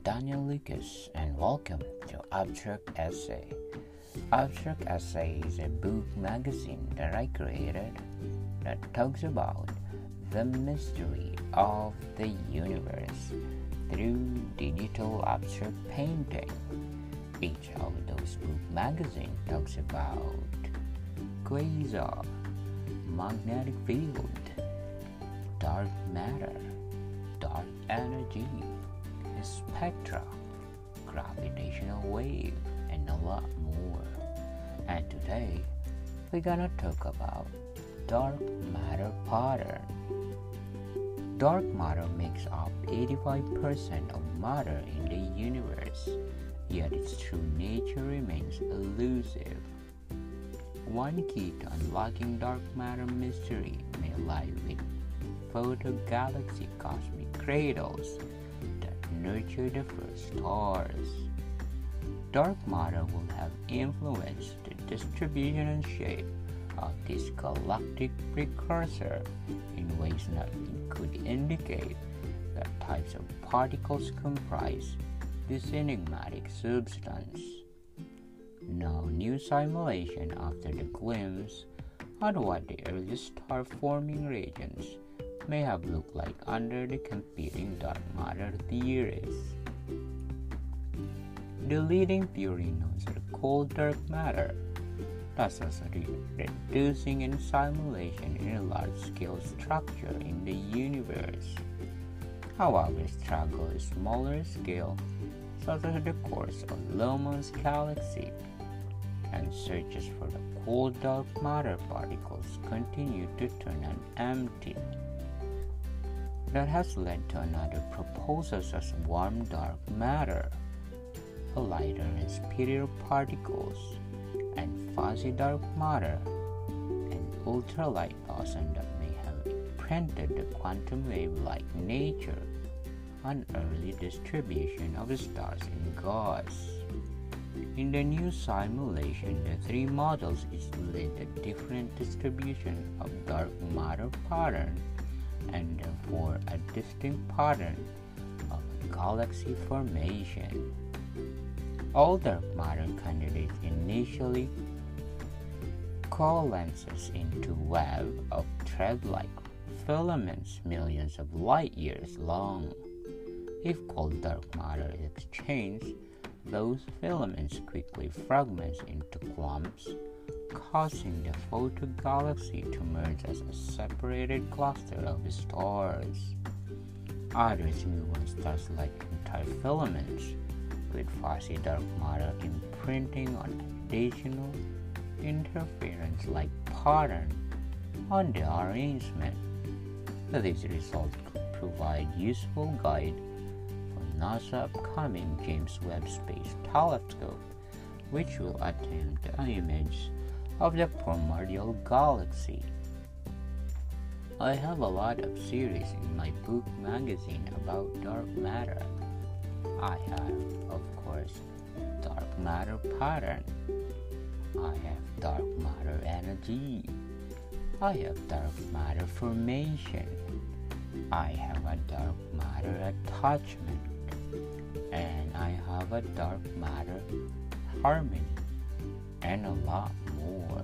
I'm Daniel Lucas, and welcome to Abstract Essay. Abstract Essay is a book magazine that I created that talks about the mystery of the universe through digital abstract painting. Each of those book magazines talks about quasar, magnetic field, dark matter, dark energy, spectra, gravitational wave, and a lot more. And today, we're gonna talk about dark matter pattern. Dark matter makes up 85% of matter in the universe, yet its true nature remains elusive. One key to unlocking dark matter mystery may lie with protogalaxy cosmic cradles nurture the first stars. Dark matter will have influenced the distribution and shape of this galactic precursor in ways nothing could indicate the types of particles comprise this enigmatic substance. No new simulation after the glimpse at what the early star forming regions may have looked like under the competing dark matter theories. The leading theory known as the cold dark matter, thus as reducing in simulation in a large-scale structure in the universe. However, struggle is smaller scale, such as the course of Lomon's galaxy, and searches for the cold dark matter particles continue to turn empty. That has led to another proposal as warm dark matter, a lighter and speedier particles, and fuzzy dark matter, and ultralight boson that may have imprinted the quantum wave-like nature on early distribution of stars in gas. In the new simulation, the three models isolate the different distribution of dark matter pattern and therefore a distinct pattern of galaxy formation. Dark matter candidates initially coalesces into web of thread-like filaments millions of light years long. If cold dark matter is exchanged, those filaments quickly fragment into clumps causing the protogalaxy to merge as a separated cluster of stars. Others move on stars like entire filaments, with fuzzy dark matter imprinting on additional interference like pattern on the arrangement. These results could provide useful guide for NASA upcoming James Webb Space Telescope, which will attempt to image of the primordial galaxy. I have a lot of series in my book magazine about dark matter. I have, of course, dark matter pattern. I have dark matter energy. I have dark matter formation. I have a dark matter attachment. And I have a dark matter harmony and a lot more.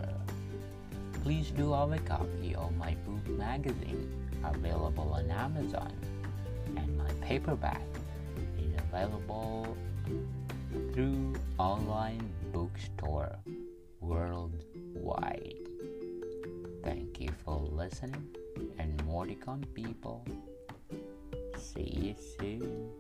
Please do have a copy of my book magazine available on Amazon, and my paperback is available through online bookstore worldwide. Thank you for listening, and come, people. See you soon.